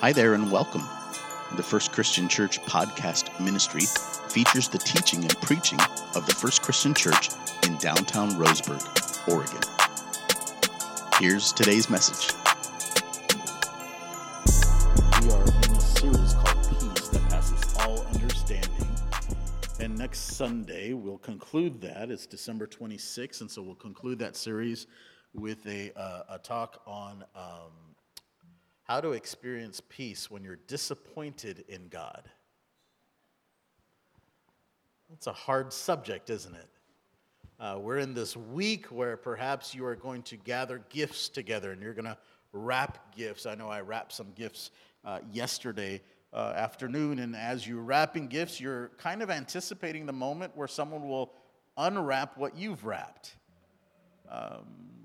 Hi there, and welcome. The First Christian Church podcast ministry features the teaching and preaching of the First Christian Church in downtown Roseburg, Oregon. Here's today's message. We are in a series called Peace that passes all understanding. And next Sunday, we'll conclude that. It's December 26th, and so we'll conclude that series with a, uh, a talk on um, how to experience peace when you're disappointed in God. It's a hard subject, isn't it? Uh, we're in this week where perhaps you are going to gather gifts together and you're going to wrap gifts. I know I wrapped some gifts uh, yesterday uh, afternoon, and as you're wrapping gifts, you're kind of anticipating the moment where someone will unwrap what you've wrapped. Um,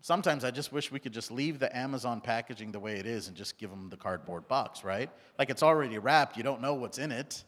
Sometimes I just wish we could just leave the Amazon packaging the way it is and just give them the cardboard box, right? Like it's already wrapped, you don't know what's in it.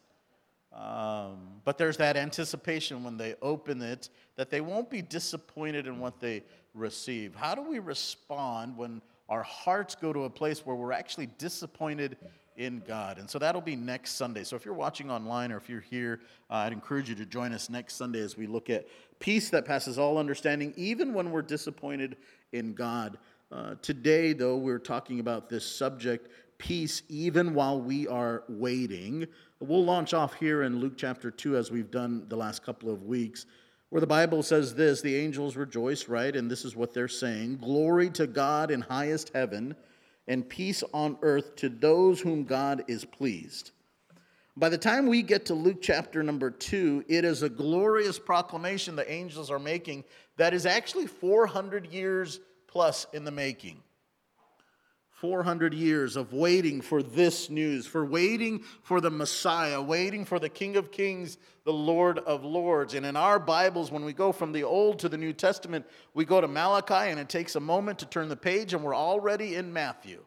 Um, but there's that anticipation when they open it that they won't be disappointed in what they receive. How do we respond when our hearts go to a place where we're actually disappointed in God. And so that'll be next Sunday. So if you're watching online or if you're here, uh, I'd encourage you to join us next Sunday as we look at peace that passes all understanding, even when we're disappointed in God. Uh, today, though, we're talking about this subject, peace, even while we are waiting. We'll launch off here in Luke chapter 2, as we've done the last couple of weeks, where the Bible says this the angels rejoice, right? And this is what they're saying Glory to God in highest heaven, and peace on earth to those whom God is pleased. By the time we get to Luke chapter number two, it is a glorious proclamation the angels are making that is actually 400 years plus in the making. 400 years of waiting for this news, for waiting for the Messiah, waiting for the King of Kings, the Lord of Lords. And in our Bibles, when we go from the Old to the New Testament, we go to Malachi, and it takes a moment to turn the page, and we're already in Matthew.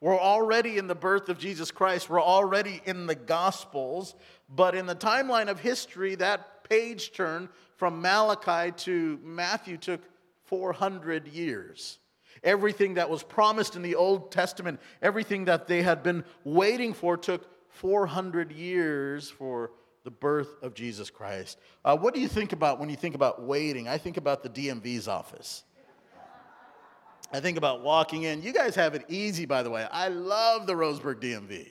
We're already in the birth of Jesus Christ. We're already in the Gospels. But in the timeline of history, that page turn from Malachi to Matthew took 400 years. Everything that was promised in the Old Testament, everything that they had been waiting for, took 400 years for the birth of Jesus Christ. Uh, what do you think about when you think about waiting? I think about the DMV's office. I think about walking in. You guys have it easy, by the way. I love the Roseburg DMV.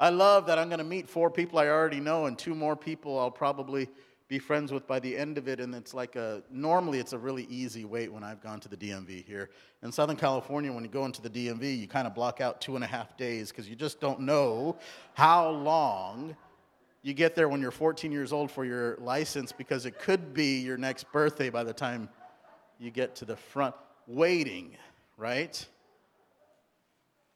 I love that I'm going to meet four people I already know and two more people I'll probably be friends with by the end of it. And it's like a, normally it's a really easy wait when I've gone to the DMV here. In Southern California, when you go into the DMV, you kind of block out two and a half days because you just don't know how long you get there when you're 14 years old for your license because it could be your next birthday by the time you get to the front. Waiting right?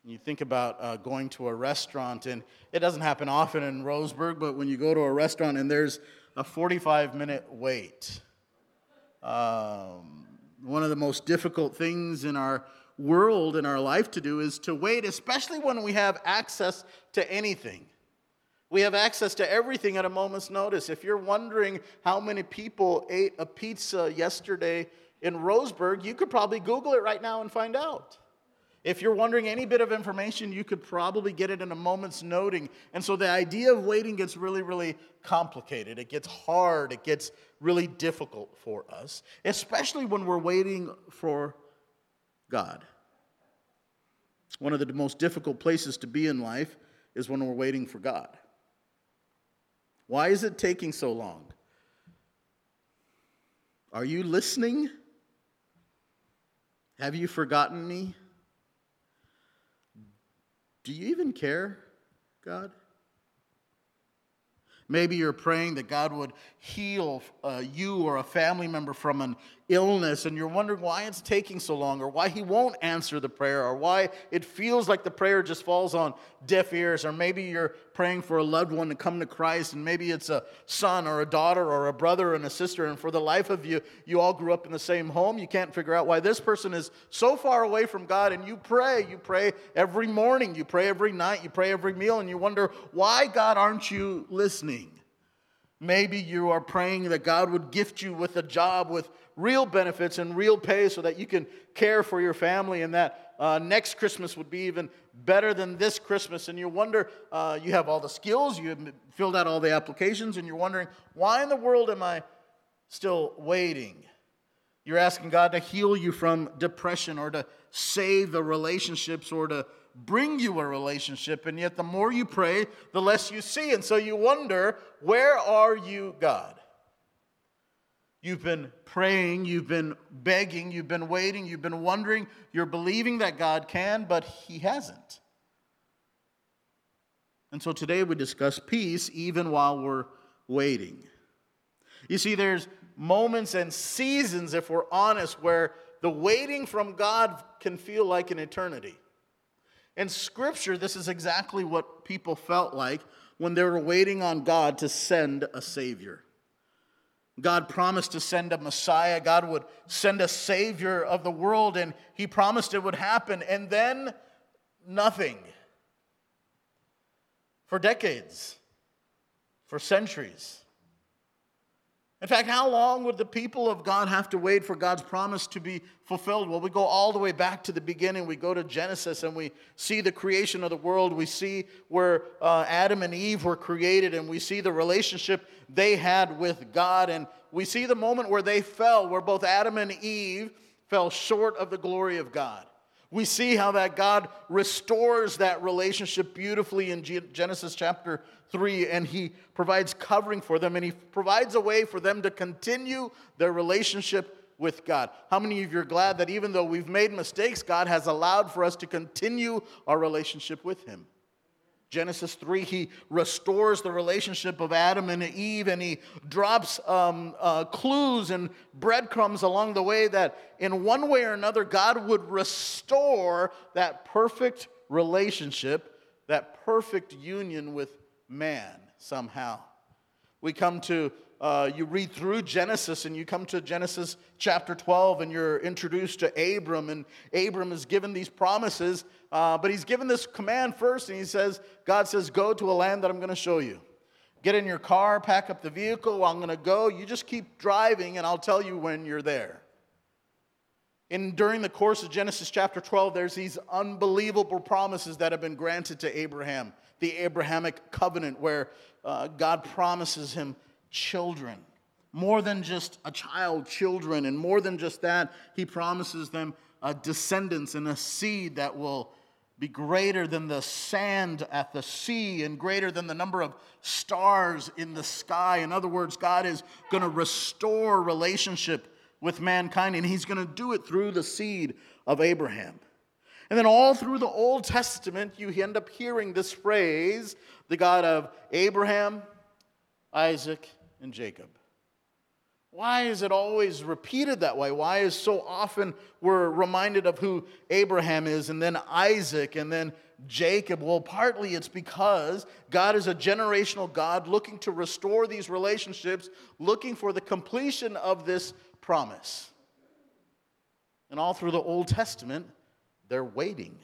You think about uh, going to a restaurant, and it doesn't happen often in Roseburg, but when you go to a restaurant and there's a 45 minute wait, um, one of the most difficult things in our world, in our life to do, is to wait, especially when we have access to anything. We have access to everything at a moment's notice. If you're wondering how many people ate a pizza yesterday in Roseburg, you could probably Google it right now and find out. If you're wondering any bit of information, you could probably get it in a moment's noting. And so the idea of waiting gets really, really complicated. It gets hard. It gets really difficult for us, especially when we're waiting for God. One of the most difficult places to be in life is when we're waiting for God. Why is it taking so long? Are you listening? Have you forgotten me? Do you even care, God? Maybe you're praying that God would heal uh, you or a family member from an illness, and you're wondering why it's taking so long, or why He won't answer the prayer, or why it feels like the prayer just falls on deaf ears, or maybe you're praying for a loved one to come to Christ, and maybe it's a son or a daughter or a brother and a sister, and for the life of you, you all grew up in the same home. You can't figure out why this person is so far away from God, and you pray. You pray every morning, you pray every night, you pray every meal, and you wonder, why, God, aren't you listening? Maybe you are praying that God would gift you with a job with real benefits and real pay so that you can care for your family and that uh, next Christmas would be even better than this Christmas. And you wonder, uh, you have all the skills, you have filled out all the applications, and you're wondering, why in the world am I still waiting? You're asking God to heal you from depression or to save the relationships or to bring you a relationship. And yet, the more you pray, the less you see. And so you wonder, where are you, God? You've been praying, you've been begging, you've been waiting, you've been wondering, you're believing that God can, but He hasn't. And so today we discuss peace even while we're waiting. You see, there's moments and seasons, if we're honest, where the waiting from God can feel like an eternity. In Scripture, this is exactly what people felt like when they were waiting on God to send a Savior. God promised to send a Messiah. God would send a Savior of the world, and He promised it would happen. And then nothing. For decades, for centuries. In fact, how long would the people of God have to wait for God's promise to be fulfilled? Well, we go all the way back to the beginning. We go to Genesis and we see the creation of the world. We see where uh, Adam and Eve were created and we see the relationship they had with God. And we see the moment where they fell, where both Adam and Eve fell short of the glory of God. We see how that God restores that relationship beautifully in Genesis chapter 3, and He provides covering for them, and He provides a way for them to continue their relationship with God. How many of you are glad that even though we've made mistakes, God has allowed for us to continue our relationship with Him? Genesis 3, he restores the relationship of Adam and Eve, and he drops um, uh, clues and breadcrumbs along the way that, in one way or another, God would restore that perfect relationship, that perfect union with man somehow. We come to, uh, you read through Genesis and you come to Genesis chapter 12 and you're introduced to Abram, and Abram is given these promises, uh, but he's given this command first, and he says, God says, Go to a land that I'm going to show you. Get in your car, pack up the vehicle, I'm going to go. You just keep driving, and I'll tell you when you're there. And during the course of Genesis chapter 12, there's these unbelievable promises that have been granted to Abraham the Abrahamic covenant where uh, God promises him children. More than just a child, children. And more than just that, he promises them a descendants and a seed that will be greater than the sand at the sea and greater than the number of stars in the sky. In other words, God is going to restore relationship with mankind, and He's going to do it through the seed of Abraham. And then all through the Old Testament, you end up hearing this phrase the God of Abraham, Isaac, and Jacob. Why is it always repeated that way? Why is so often we're reminded of who Abraham is and then Isaac and then Jacob? Well, partly it's because God is a generational God looking to restore these relationships, looking for the completion of this promise. And all through the Old Testament, they're waiting.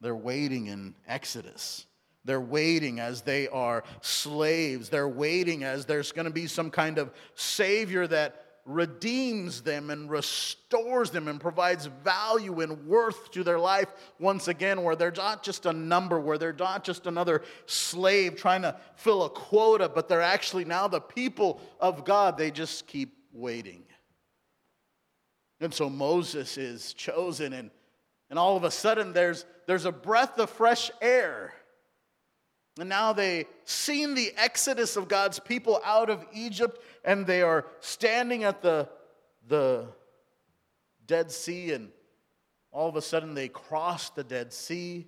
They're waiting in Exodus. They're waiting as they are slaves. They're waiting as there's going to be some kind of Savior that redeems them and restores them and provides value and worth to their life once again, where they're not just a number, where they're not just another slave trying to fill a quota, but they're actually now the people of God. They just keep waiting. And so Moses is chosen, and, and all of a sudden there's, there's a breath of fresh air. And now they've seen the exodus of God's people out of Egypt, and they are standing at the, the Dead Sea, and all of a sudden they cross the Dead Sea.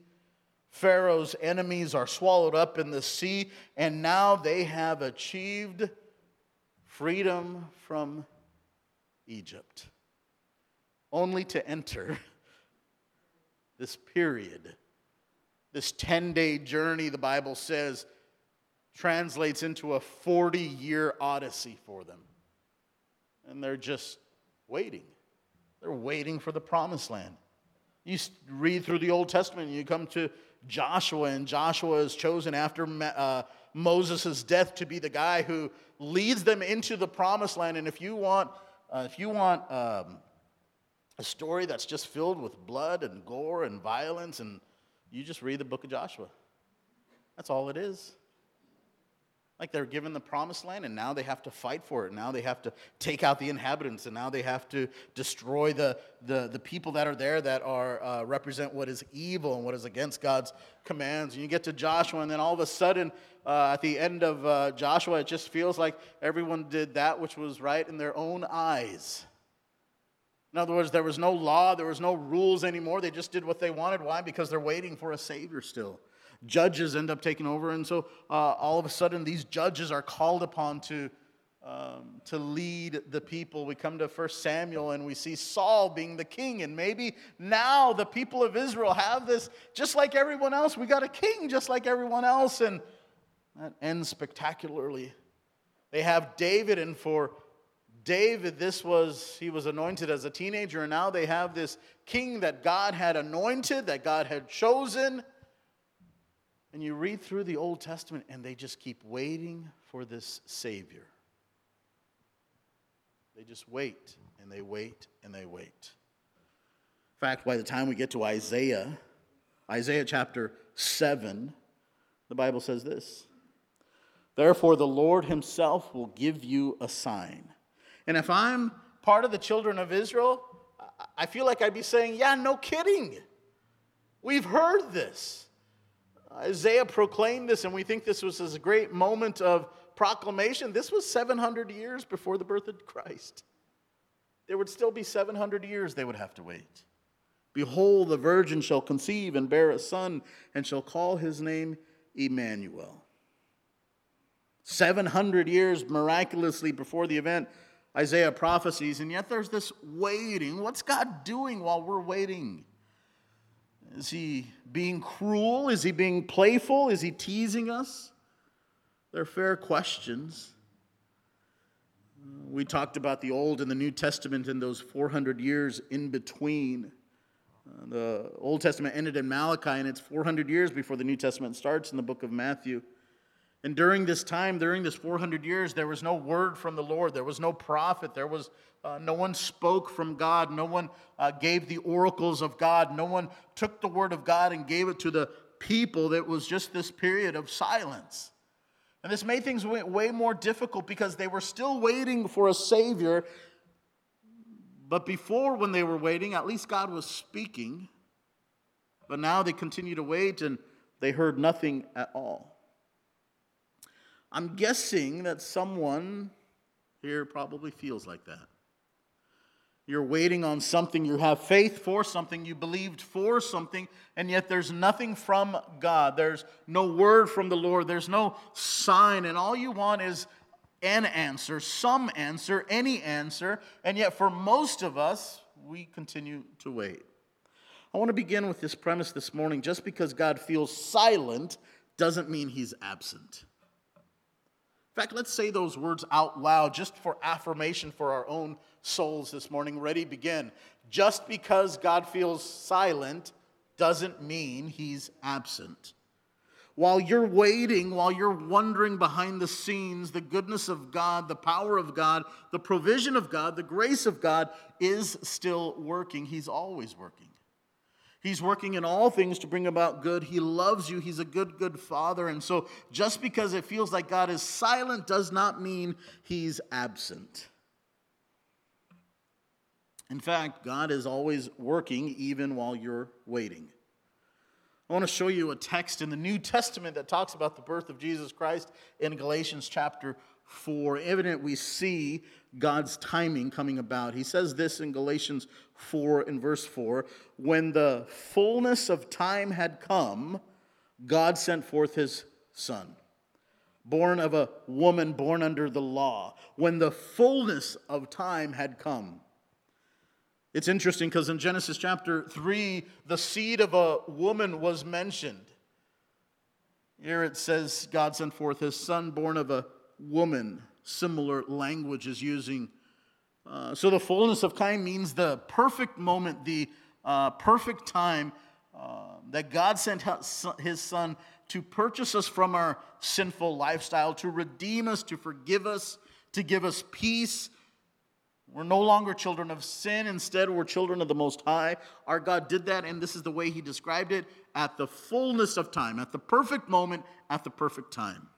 Pharaoh's enemies are swallowed up in the sea, and now they have achieved freedom from Egypt only to enter this period. This 10 day journey, the Bible says, translates into a 40 year odyssey for them. And they're just waiting. They're waiting for the promised land. You read through the Old Testament, and you come to Joshua, and Joshua is chosen after uh, Moses' death to be the guy who leads them into the promised land. And if you want Uh, if you want um, a story that's just filled with blood and gore and violence, and you just read the book of Joshua. That's all it is. Like they're given the promised land and now they have to fight for it. Now they have to take out the inhabitants and now they have to destroy the, the, the people that are there that are uh, represent what is evil and what is against God's commands. And you get to Joshua and then all of a sudden uh, at the end of uh, Joshua, it just feels like everyone did that which was right in their own eyes. In other words, there was no law, there was no rules anymore. They just did what they wanted. Why? Because they're waiting for a Savior still judges end up taking over. And so uh, all of a sudden, these judges are called upon to, um, to lead the people. We come to 1 Samuel and we see Saul being the king. And maybe now the people of Israel have this just like everyone else. We got a king just like everyone else. And that ends spectacularly. They have David, and for David, this was, he was anointed as a teenager, and now they have this king that God had anointed, that God had chosen. And you read through the Old Testament, and they just keep waiting for this Savior. They just wait, and they wait, and they wait. In fact, by the time we get to Isaiah, Isaiah chapter 7, the Bible says this Therefore, the Lord Himself will give you a sign. And if I'm part of the children of Israel, I feel like I'd be saying, Yeah, no kidding. We've heard this. Isaiah proclaimed this, and we think this was a great moment of proclamation. This was 700 years before the birth of Christ. There would still be 700 years they would have to wait. Behold, the virgin shall conceive and bear a son, and shall call his name Emmanuel. 700 years miraculously before the event, Isaiah prophesies, and yet there's this waiting. What's God doing while we're waiting? Is he being cruel? Is he being playful? Is he teasing us? They're fair questions. We talked about the Old and the New Testament in those 400 years in between. The Old Testament ended in Malachi, and it's 400 years before the New Testament starts in the book of Matthew. And during this time, during this 400 years, there was no word from the Lord. There was no prophet. There was uh, no one spoke from God. No one uh, gave the oracles of God. No one took the word of God and gave it to the people. That was just this period of silence. And this made things way, way more difficult because they were still waiting for a Savior. But before, when they were waiting, at least God was speaking. But now they continue to wait and they heard nothing at all. I'm guessing that someone here probably feels like that. You're waiting on something, you have faith for something, you believed for something, and yet there's nothing from God. There's no word from the Lord, there's no sign, and all you want is an answer, some answer, any answer, and yet for most of us, we continue to wait. I want to begin with this premise this morning just because God feels silent doesn't mean he's absent. In fact, let's say those words out loud just for affirmation for our own souls this morning. Ready, begin. Just because God feels silent doesn't mean he's absent. While you're waiting, while you're wondering behind the scenes, the goodness of God, the power of God, the provision of God, the grace of God is still working. He's always working. He's working in all things to bring about good. He loves you. He's a good, good father. And so, just because it feels like God is silent does not mean he's absent. In fact, God is always working even while you're waiting. I want to show you a text in the New Testament that talks about the birth of Jesus Christ in Galatians chapter 4. Evident we see God's timing coming about. He says this in Galatians 4 in verse 4 When the fullness of time had come, God sent forth his son, born of a woman born under the law. When the fullness of time had come, it's interesting because in Genesis chapter 3, the seed of a woman was mentioned. Here it says, God sent forth his son, born of a woman. Similar language is using. Uh, so the fullness of time means the perfect moment, the uh, perfect time uh, that God sent his son to purchase us from our sinful lifestyle, to redeem us, to forgive us, to give us peace, We're no longer children of sin. Instead, we're children of the Most High. Our God did that, and this is the way He described it at the fullness of time, at the perfect moment, at the perfect time.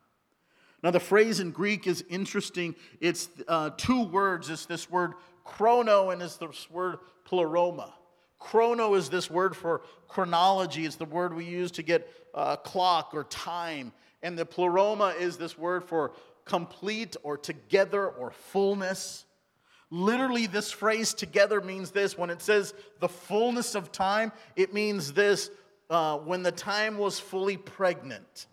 Now, the phrase in Greek is interesting. It's uh, two words. It's this word chrono and it's this word pleroma. Chrono is this word for chronology. It's the word we use to get uh, clock or time. And the pleroma is this word for complete or together or fullness. Literally, this phrase together means this. When it says the fullness of time, it means this uh, when the time was fully pregnant.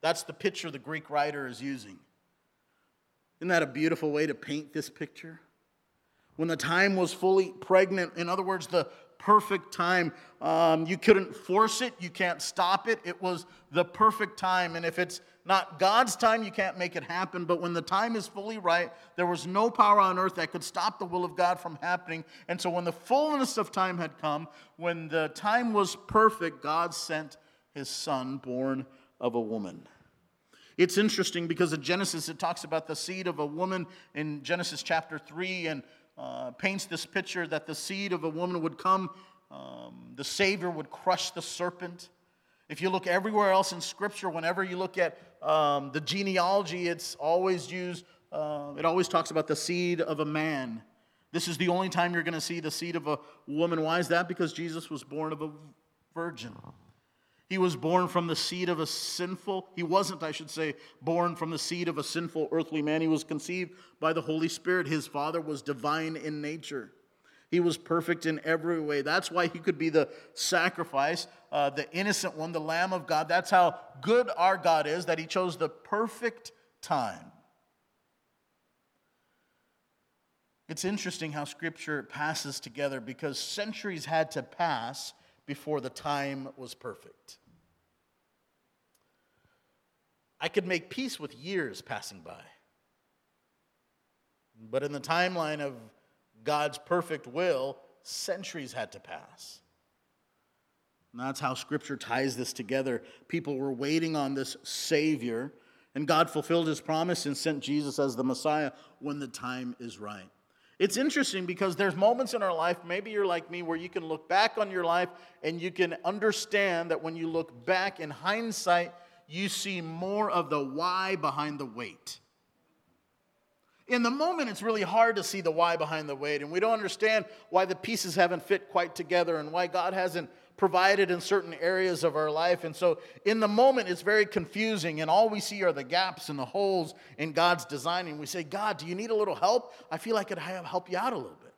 That's the picture the Greek writer is using. Isn't that a beautiful way to paint this picture? When the time was fully pregnant, in other words, the perfect time. Um, you couldn't force it, you can't stop it. It was the perfect time. And if it's not God's time, you can't make it happen. But when the time is fully right, there was no power on earth that could stop the will of God from happening. And so when the fullness of time had come, when the time was perfect, God sent his son, born of a woman. It's interesting because in Genesis it talks about the seed of a woman in Genesis chapter 3 and uh, paints this picture that the seed of a woman would come, um, the Savior would crush the serpent. If you look everywhere else in Scripture, whenever you look at um, the genealogy, it's always used, uh, it always talks about the seed of a man. This is the only time you're going to see the seed of a woman. Why is that? Because Jesus was born of a virgin. He was born from the seed of a sinful, he wasn't, I should say, born from the seed of a sinful earthly man. He was conceived by the Holy Spirit. His father was divine in nature. He was perfect in every way. That's why he could be the sacrifice, uh, the innocent one, the Lamb of God. That's how good our God is, that he chose the perfect time. It's interesting how scripture passes together because centuries had to pass before the time was perfect. I could make peace with years passing by. But in the timeline of God's perfect will, centuries had to pass. And that's how Scripture ties this together. People were waiting on this Savior, and God fulfilled His promise and sent Jesus as the Messiah when the time is right. It's interesting because there's moments in our life, maybe you're like me, where you can look back on your life and you can understand that when you look back in hindsight, you see more of the why behind the wait. In the moment, it's really hard to see the why behind the wait, and we don't understand why the pieces haven't fit quite together and why God hasn't provided in certain areas of our life. And so in the moment, it's very confusing, and all we see are the gaps and the holes in God's design. And We say, God, do you need a little help? I feel like I could help you out a little bit.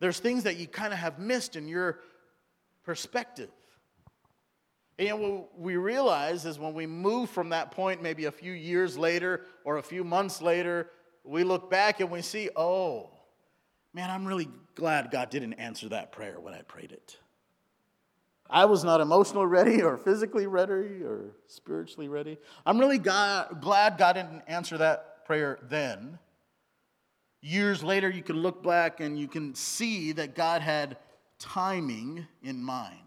There's things that you kind of have missed in your perspective. And what we realize is when we move from that point, maybe a few years later or a few months later, we look back and we see, oh, man, I'm really glad God didn't answer that prayer when I prayed it. I was not emotionally ready or physically ready or spiritually ready. I'm really God, glad God didn't answer that prayer then. Years later, you can look back and you can see that God had timing in mind.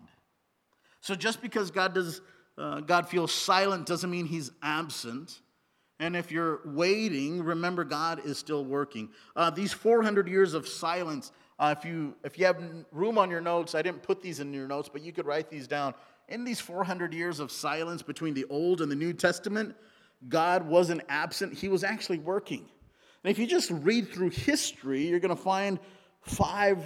So just because God does, uh, God feels silent doesn't mean He's absent. And if you're waiting, remember God is still working. Uh, these 400 years of silence uh, if, you, if you have room on your notes, I didn't put these in your notes, but you could write these down. In these 400 years of silence between the Old and the New Testament, God wasn't absent, He was actually working. And if you just read through history, you're going to find five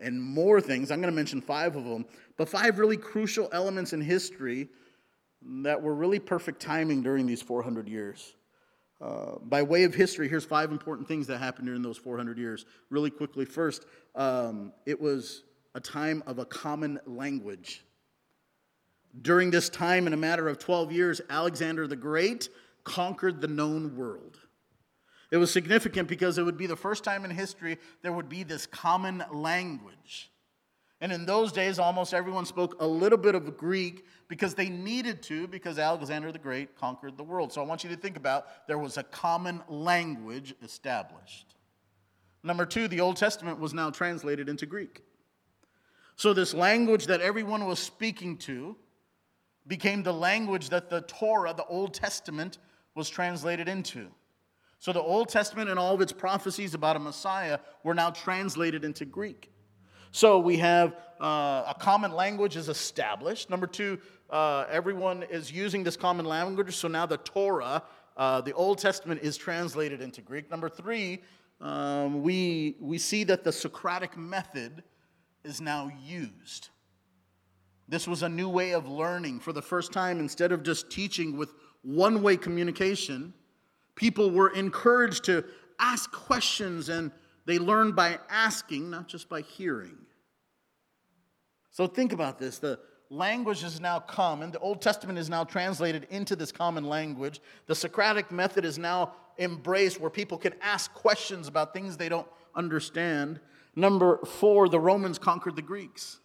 and more things. I'm going to mention five of them, but five really crucial elements in history that were really perfect timing during these 400 years. Uh, by way of history, here's five important things that happened during those 400 years. Really quickly, first, um, it was a time of a common language. During this time, in a matter of 12 years, Alexander the Great conquered the known world. It was significant because it would be the first time in history there would be this common language. And in those days, almost everyone spoke a little bit of Greek because they needed to, because Alexander the Great conquered the world. So I want you to think about there was a common language established. Number two, the Old Testament was now translated into Greek. So this language that everyone was speaking to became the language that the Torah, the Old Testament, was translated into. So the Old Testament and all of its prophecies about a Messiah were now translated into Greek. So we have uh, a common language is established. Number two, uh, everyone is using this common language. So now the Torah, uh, the Old Testament, is translated into Greek. Number three, um, we, we see that the Socratic method is now used. This was a new way of learning. For the first time, instead of just teaching with one way communication, people were encouraged to ask questions and they learned by asking, not just by hearing. So think about this. The language is now common. The Old Testament is now translated into this common language. The Socratic method is now embraced where people can ask questions about things they don't understand. Number four, the Romans conquered the Greeks.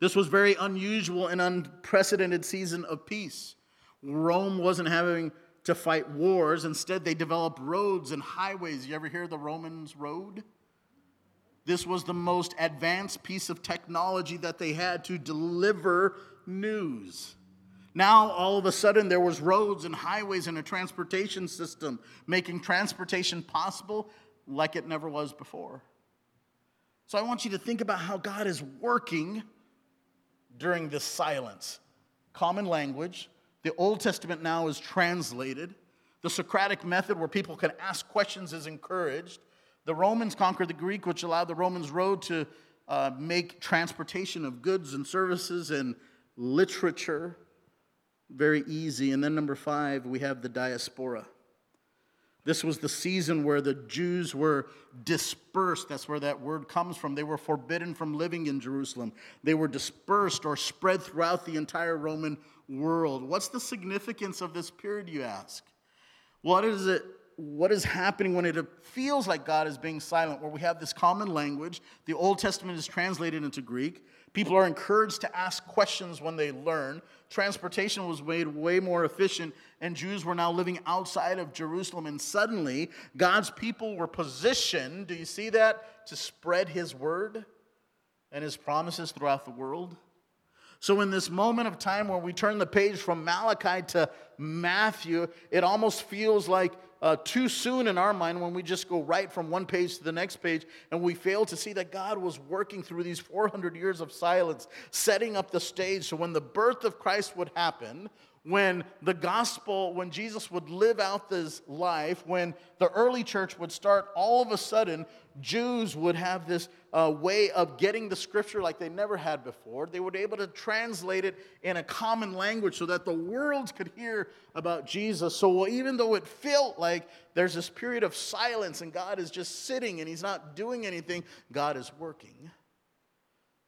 This was very unusual and unprecedented season of peace. Rome wasn't having to fight wars. Instead, they developed roads and highways. You ever hear the Romans road? This was the most advanced piece of technology that they had to deliver news. Now, all of a sudden, there was roads and highways and a transportation system, making transportation possible like it never was before. So I want you to think about how God is working during this silence. Common language. The Old Testament now is translated. The Socratic method, where people can ask questions, is encouraged. The Romans conquered the Greek, which allowed the Romans road to uh, make transportation of goods and services and literature very easy. And then, number five, we have the diaspora. This was the season where the Jews were dispersed. That's where that word comes from. They were forbidden from living in Jerusalem. They were dispersed or spread throughout the entire Roman world. What's the significance of this period, you ask? What is it? What is happening when it feels like God is being silent, where we have this common language? The Old Testament is translated into Greek. People are encouraged to ask questions when they learn. Transportation was made way more efficient, and Jews were now living outside of Jerusalem. And suddenly, God's people were positioned, do you see that? To spread his word and his promises throughout the world. So, in this moment of time where we turn the page from Malachi to Matthew, it almost feels like uh, too soon in our mind when we just go right from one page to the next page and we fail to see that God was working through these 400 years of silence, setting up the stage so when the birth of Christ would happen, when the gospel, when Jesus would live out this life, when the early church would start, all of a sudden, Jews would have this uh, way of getting the scripture like they never had before. They would be able to translate it in a common language so that the world could hear about Jesus. So even though it felt like there's this period of silence and God is just sitting and He's not doing anything, God is working.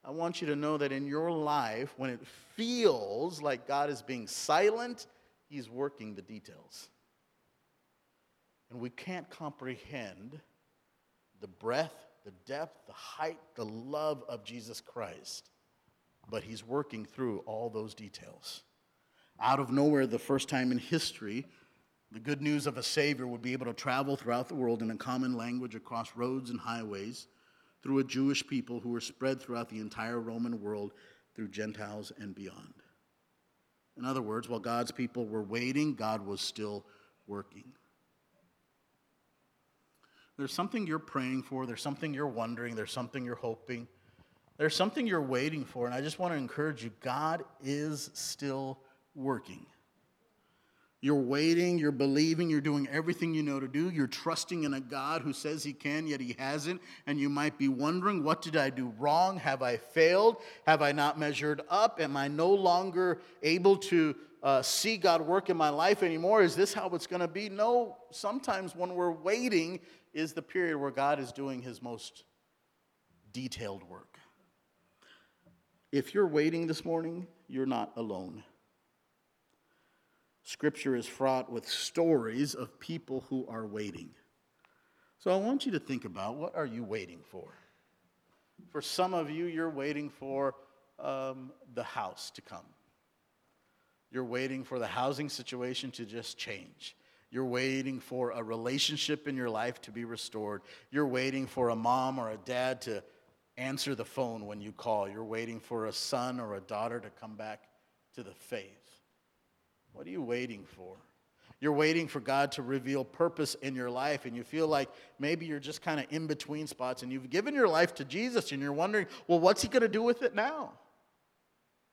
I want you to know that in your life, when it feels like God is being silent, He's working the details. And we can't comprehend the breadth, the depth, the height, the love of Jesus Christ, but He's working through all those details. Out of nowhere, the first time in history, the good news of a Savior would be able to travel throughout the world in a common language across roads and highways through a Jewish people who were spread throughout the entire Roman world through Gentiles and beyond. In other words, while God's people were waiting, God was still working. There's something you're praying for, there's something you're wondering, there's something you're hoping, there's something you're waiting for, and I just want to encourage you God is still working. You're waiting, you're believing, you're doing everything you know to do. You're trusting in a God who says he can, yet he hasn't. And you might be wondering, what did I do wrong? Have I failed? Have I not measured up? Am I no longer able to uh, see God work in my life anymore? Is this how it's going to be? No, sometimes when we're waiting is the period where God is doing his most detailed work. If you're waiting this morning, you're not alone. Scripture is fraught with stories of people who are waiting. So I want you to think about what are you waiting for? For some of you, you're waiting for um, the house to come. You're waiting for the housing situation to just change. You're waiting for a relationship in your life to be restored. You're waiting for a mom or a dad to answer the phone when you call. You're waiting for a son or a daughter to come back to the faith. What are you waiting for? You're waiting for God to reveal purpose in your life, and you feel like maybe you're just kind of in between spots, and you've given your life to Jesus, and you're wondering, well, what's He going to do with it now?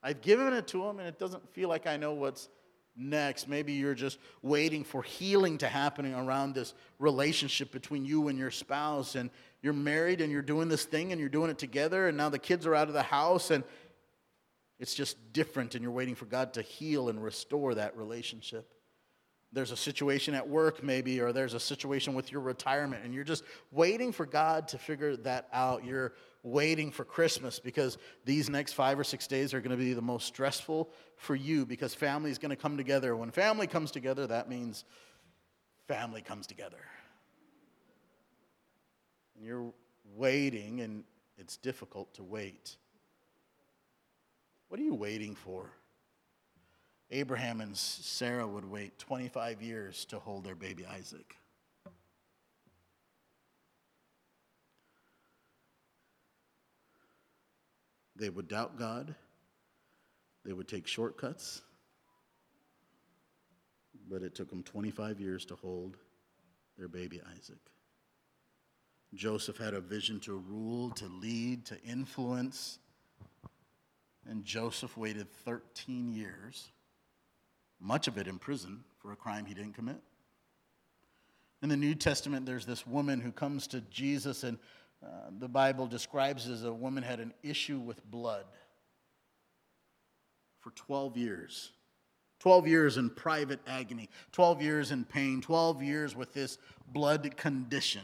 I've given it to Him, and it doesn't feel like I know what's next. Maybe you're just waiting for healing to happen around this relationship between you and your spouse, and you're married, and you're doing this thing, and you're doing it together, and now the kids are out of the house, and it's just different, and you're waiting for God to heal and restore that relationship there's a situation at work, maybe, or there's a situation with your retirement, and you're just waiting for God to figure that out. You're waiting for Christmas because these next five or six days are going to be the most stressful for you because family is going to come together. When family comes together, that means family comes together. And you're waiting, and it's difficult to wait. What are you waiting for? Abraham and Sarah would wait 25 years to hold their baby Isaac. They would doubt God, they would take shortcuts, but it took them 25 years to hold their baby Isaac. Joseph had a vision to rule, to lead, to influence, and Joseph waited 13 years much of it in prison for a crime he didn't commit. In the New Testament, there's this woman who comes to Jesus, and uh, the Bible describes as a woman had an issue with blood for 12 years. 12 years in private agony, 12 years in pain, 12 years with this blood condition,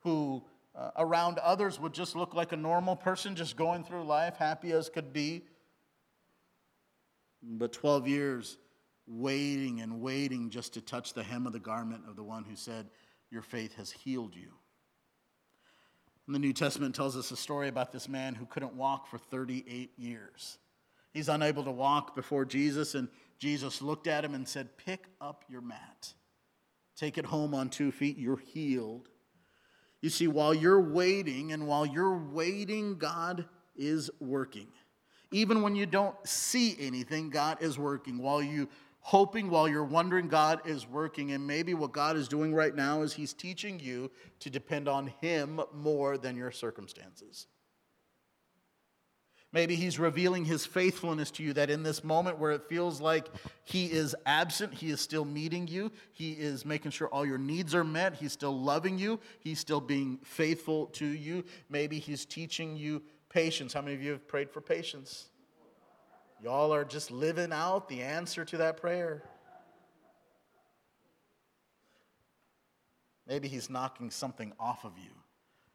who uh, around others would just look like a normal person, just going through life, happy as could be. But 12 years waiting and waiting just to touch the hem of the garment of the one who said, Your faith has healed you. And the New Testament tells us a story about this man who couldn't walk for 38 years. He's unable to walk before Jesus, and Jesus looked at him and said, Pick up your mat. Take it home on two feet. You're healed. You see, while you're waiting, and while you're waiting, God is working. Even when you don't see anything, God is working. While you hoping, while you're wondering, God is working. And maybe what God is doing right now is He's teaching you to depend on Him more than your circumstances. Maybe He's revealing His faithfulness to you that in this moment where it feels like He is absent, He is still meeting you. He is making sure all your needs are met. He's still loving you. He's still being faithful to you. Maybe He's teaching you Patience. How many of you have prayed for patience? Y'all are just living out the answer to that prayer. Maybe he's knocking something off of you.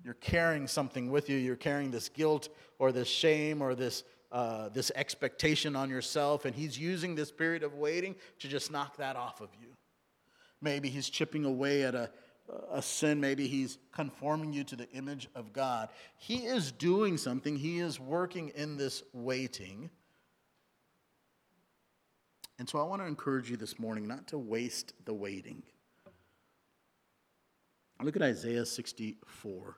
You're carrying something with you. You're carrying this guilt or this shame or this, uh, this expectation on yourself, and he's using this period of waiting to just knock that off of you. Maybe he's chipping away at a, a sin, maybe he's conforming you to the image of God. He is doing something, he is working in this waiting. And so I want to encourage you this morning not to waste the waiting. Look at Isaiah 64.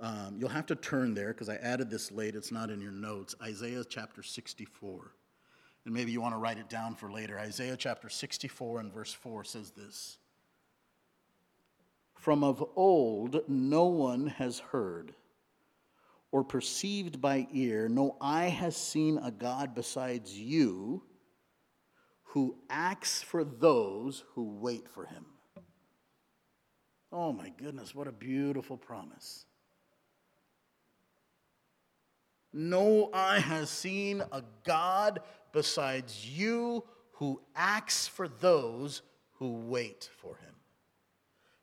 Um, you'll have to turn there because I added this late. It's not in your notes. Isaiah chapter 64. And maybe you want to write it down for later. Isaiah chapter 64 and verse 4 says this from of old, no one has heard or perceived by ear, no eye has seen a God besides you who acts for those who wait for him. Oh my goodness, what a beautiful promise. No eye has seen a God besides you who acts for those who wait for him.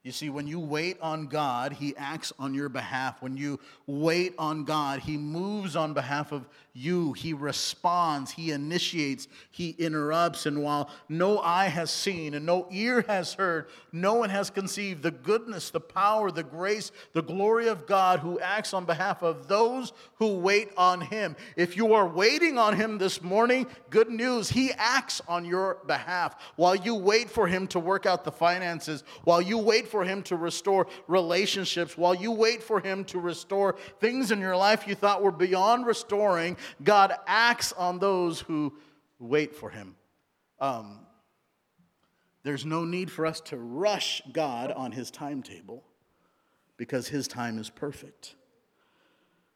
You see, when you wait on God, He acts on your behalf. When you wait on God, He moves on behalf of you. He responds, He initiates, He interrupts. And while no eye has seen and no ear has heard, no one has conceived the goodness, the power, the grace, the glory of God who acts on behalf of those who wait on Him. If you are waiting on Him this morning, good news, He acts on your behalf. While you wait for Him to work out the finances, while you wait for Him to restore relationships, while you wait for Him to restore things in your life you thought were beyond restoring, God acts on those who wait for Him. Um, There's no need for us to rush God on his timetable because his time is perfect.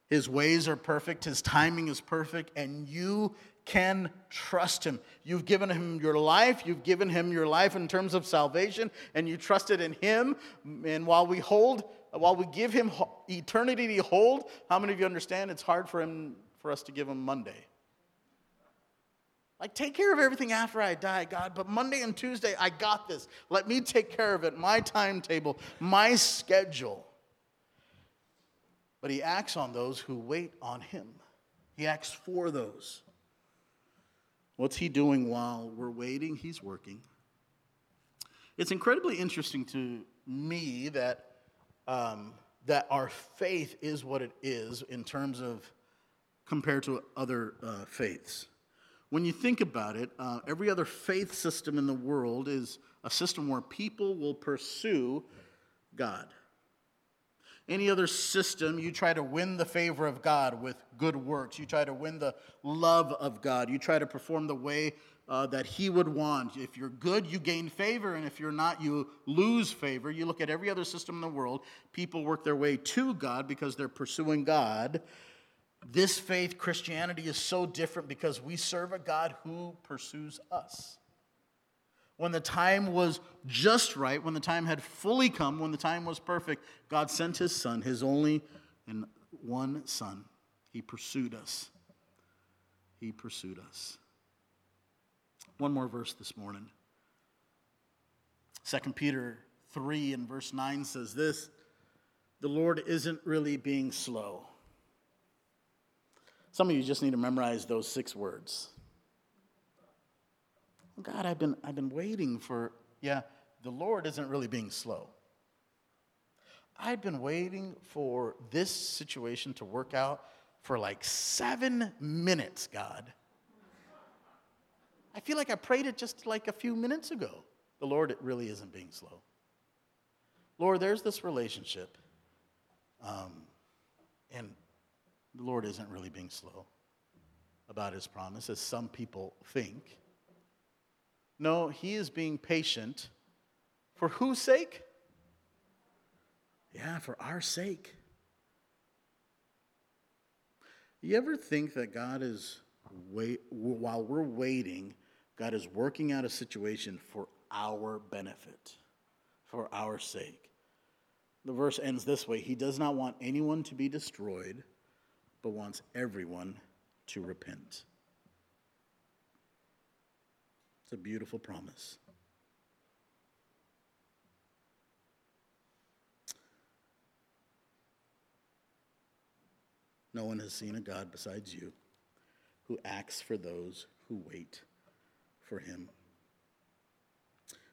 His ways are perfect, his timing is perfect, and you can trust him. You've given him your life, you've given him your life in terms of salvation, and you trusted in him. And while we hold, while we give him eternity to hold, how many of you understand it's hard for him for us to give him Monday? Like, take care of everything after I die, God, but Monday and Tuesday, I got this. Let me take care of it, my timetable, my schedule. But he acts on those who wait on him, he acts for those. What's he doing while we're waiting? He's working. It's incredibly interesting to me that, um, that our faith is what it is in terms of compared to other uh, faiths. When you think about it, uh, every other faith system in the world is a system where people will pursue God. Any other system, you try to win the favor of God with good works. You try to win the love of God. You try to perform the way uh, that He would want. If you're good, you gain favor, and if you're not, you lose favor. You look at every other system in the world, people work their way to God because they're pursuing God. This faith, Christianity, is so different because we serve a God who pursues us when the time was just right, when the time had fully come, when the time was perfect, God sent his son, his only and one son. He pursued us. He pursued us. One more verse this morning. 2 Peter 3 and verse 9 says this The Lord isn't really being slow. Some of you just need to memorize those six words. God, I've been, I've been waiting for, yeah, the Lord isn't really being slow. I've been waiting for this situation to work out for like seven minutes, God. I feel like I prayed it just like a few minutes ago. The Lord it really isn't being slow. Lord, there's this relationship, um, and the Lord isn't really being slow about his promise, as some people think. No, he is being patient. For whose sake? Yeah, for our sake. You ever think that God is, wait, while we're waiting, God is working out a situation for our benefit, for our sake? The verse ends this way He does not want anyone to be destroyed, but wants everyone to repent. It's a beautiful promise. No one has seen a God besides you who acts for those who wait for him.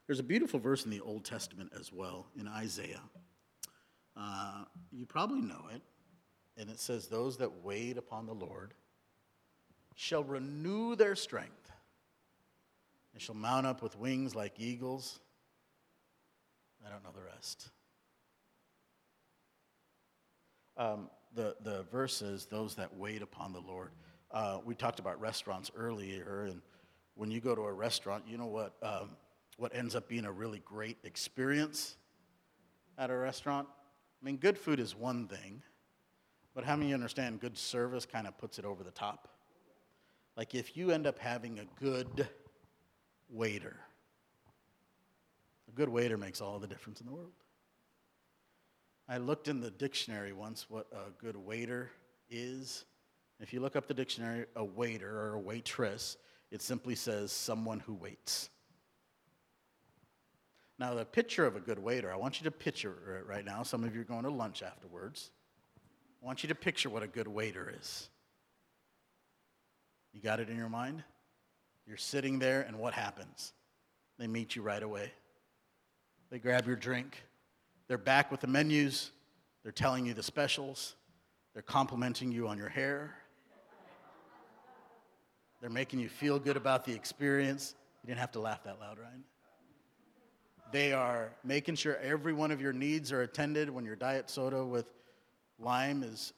There's a beautiful verse in the Old Testament as well, in Isaiah. Uh, you probably know it, and it says, Those that wait upon the Lord shall renew their strength. They shall mount up with wings like eagles. I don't know the rest. Um, the, the verse is those that wait upon the Lord. Uh, we talked about restaurants earlier, and when you go to a restaurant, you know what, um, what ends up being a really great experience at a restaurant? I mean, good food is one thing, but how many understand good service kind of puts it over the top? Like if you end up having a good waiter. A good waiter makes all the difference in the world. I looked in the dictionary once what a good waiter is. If you look up the dictionary, a waiter or a waitress, it simply says someone who waits. Now, the picture of a good waiter, I want you to picture it right now. Some of you are going to lunch afterwards. I want you to picture what a good waiter is. You got it in your mind? You're sitting there, and what happens? They meet you right away. They grab your drink. They're back with the menus. They're telling you the specials. They're complimenting you on your hair. They're making you feel good about the experience. You didn't have to laugh that loud, right? They are making sure every one of your needs are attended. When your diet soda with lime is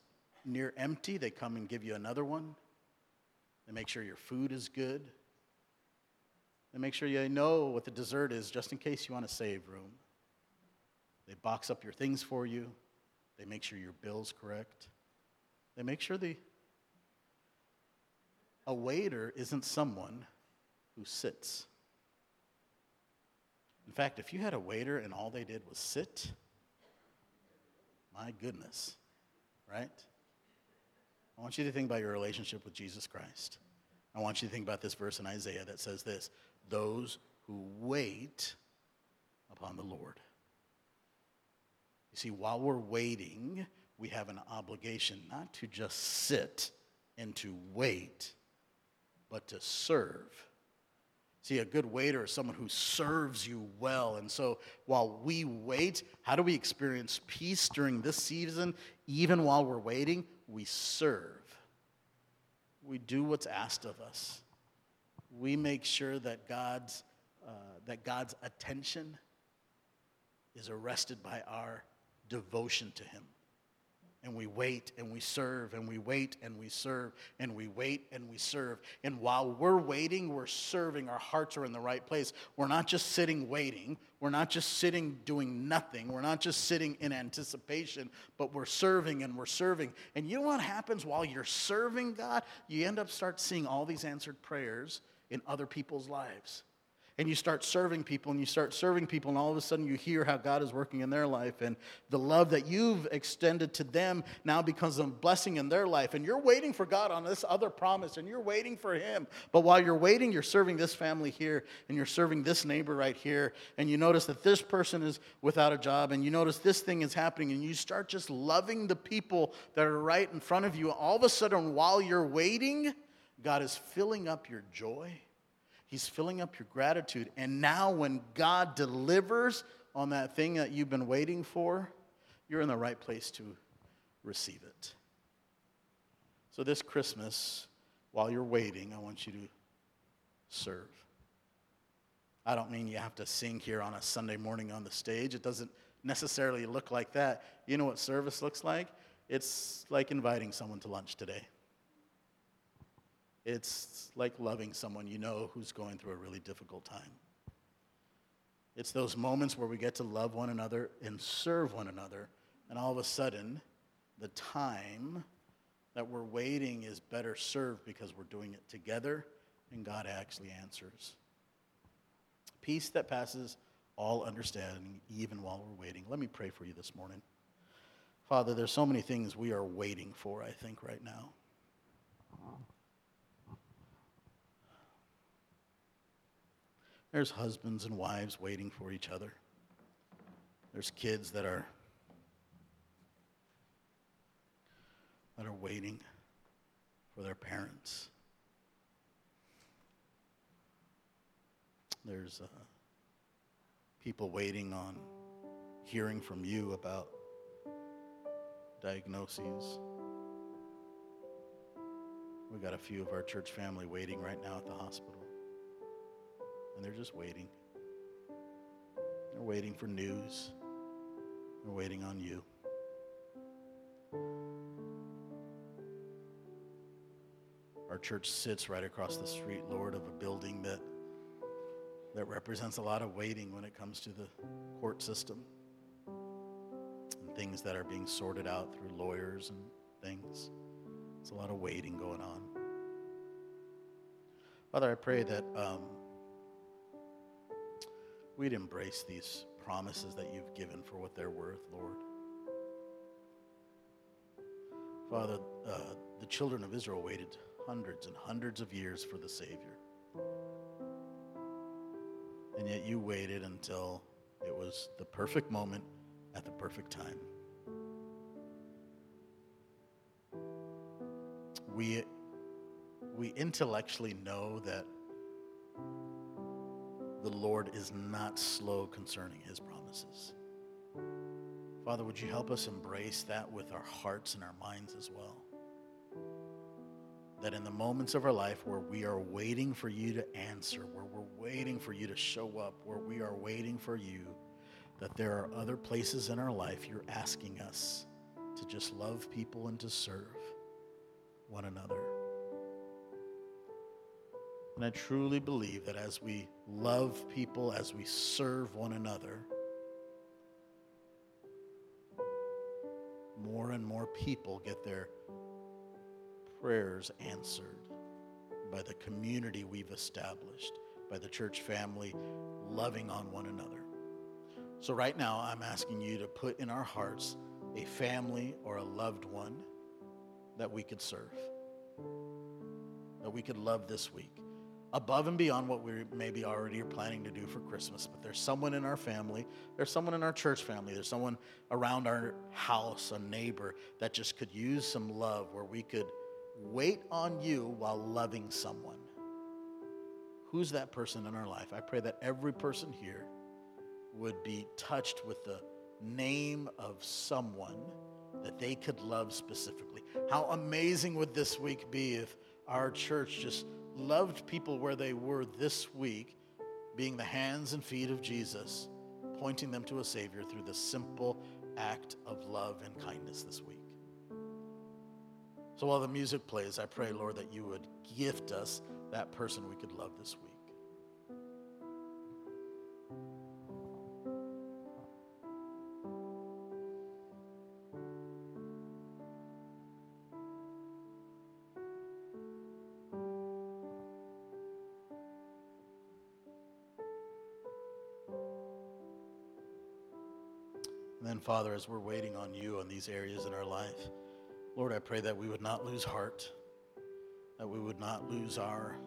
near empty, they come and give you another one. They make sure your food is good. They make sure you know what the dessert is just in case you want to save room. They box up your things for you. They make sure your bill's correct. They make sure the a waiter isn't someone who sits. In fact, if you had a waiter and all they did was sit, my goodness, right? I want you to think about your relationship with Jesus Christ. I want you to think about this verse in Isaiah that says this those who wait upon the Lord. You see, while we're waiting, we have an obligation not to just sit and to wait, but to serve. See, a good waiter is someone who serves you well. And so while we wait, how do we experience peace during this season? Even while we're waiting, we serve. We do what's asked of us. We make sure that God's, uh, that God's attention is arrested by our devotion to Him and we wait and we serve and we wait and we serve and we wait and we serve. And while we're waiting, we're serving. Our hearts are in the right place. We're not just sitting waiting. We're not just sitting doing nothing. We're not just sitting in anticipation, but we're serving and we're serving. And you know what happens while you're serving God? You end up start seeing all these answered prayers in other people's lives. And you start serving people and you start serving people and all of a sudden you hear how god is working in their life and the love that you've extended to them now becomes a blessing in their life. And you're waiting for god on this other promise and you're waiting for him. But while you're waiting you're serving this family here and you're serving this neighbor right here and you notice that this person is without a job and you notice this thing is happening and you start just loving the people that are right in front of you. All of a sudden while you're waiting god is filling up your joy He's filling up your gratitude. And now, when God delivers on that thing that you've been waiting for, you're in the right place to receive it. So, this Christmas, while you're waiting, I want you to serve. I don't mean you have to sing here on a Sunday morning on the stage. It doesn't necessarily look like that. You know what service looks like? It's like inviting someone to lunch today. It's like loving someone you know who's going through a really difficult time. It's those moments where we get to love one another and serve one another, and all of a sudden, the time that we're waiting is better served because we're doing it together and God actually answers. Peace that passes all understanding, even while we're waiting. Let me pray for you this morning. Father, there's so many things we are waiting for, I think, right now. There's husbands and wives waiting for each other. There's kids that are that are waiting for their parents. There's uh, people waiting on hearing from you about diagnoses. We got a few of our church family waiting right now at the hospital and they're just waiting. They're waiting for news. They're waiting on you. Our church sits right across the street, Lord, of a building that that represents a lot of waiting when it comes to the court system and things that are being sorted out through lawyers and things. It's a lot of waiting going on. Father, I pray that um, we'd embrace these promises that you've given for what they're worth, Lord. Father, uh, the children of Israel waited hundreds and hundreds of years for the Savior. And yet you waited until it was the perfect moment at the perfect time. We, we intellectually know that the Lord is not slow concerning his promises. Father, would you help us embrace that with our hearts and our minds as well? That in the moments of our life where we are waiting for you to answer, where we're waiting for you to show up, where we are waiting for you, that there are other places in our life you're asking us to just love people and to serve one another. And I truly believe that as we love people, as we serve one another, more and more people get their prayers answered by the community we've established, by the church family loving on one another. So, right now, I'm asking you to put in our hearts a family or a loved one that we could serve, that we could love this week, above and beyond what we maybe already are planning to do for Christmas. But there's someone in our family, there's someone in our church family, there's someone around our house, a neighbor that just could use some love where we could wait on you while loving someone. Who's that person in our life? I pray that every person here would be touched with the name of someone that they could love specifically. How amazing would this week be if our church just loved people where they were this week, being the hands and feet of Jesus, pointing them to a Savior through the simple act of love and kindness this week. So while the music plays, I pray, Lord, that you would gift us that person we could love this week. And then, Father, as we're waiting on you on these areas in our life, Lord, I pray that we would not lose heart, that we would not lose our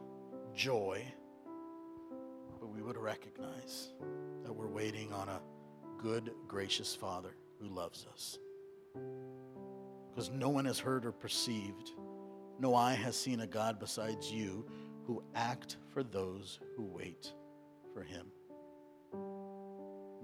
joy, but we would recognize that we're waiting on a good, gracious Father who loves us. Because no one has heard or perceived, no eye has seen a God besides you who act for those who wait for him.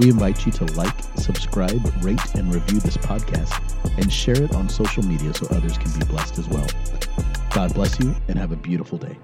we invite you to like, subscribe, rate, and review this podcast and share it on social media so others can be blessed as well. God bless you and have a beautiful day.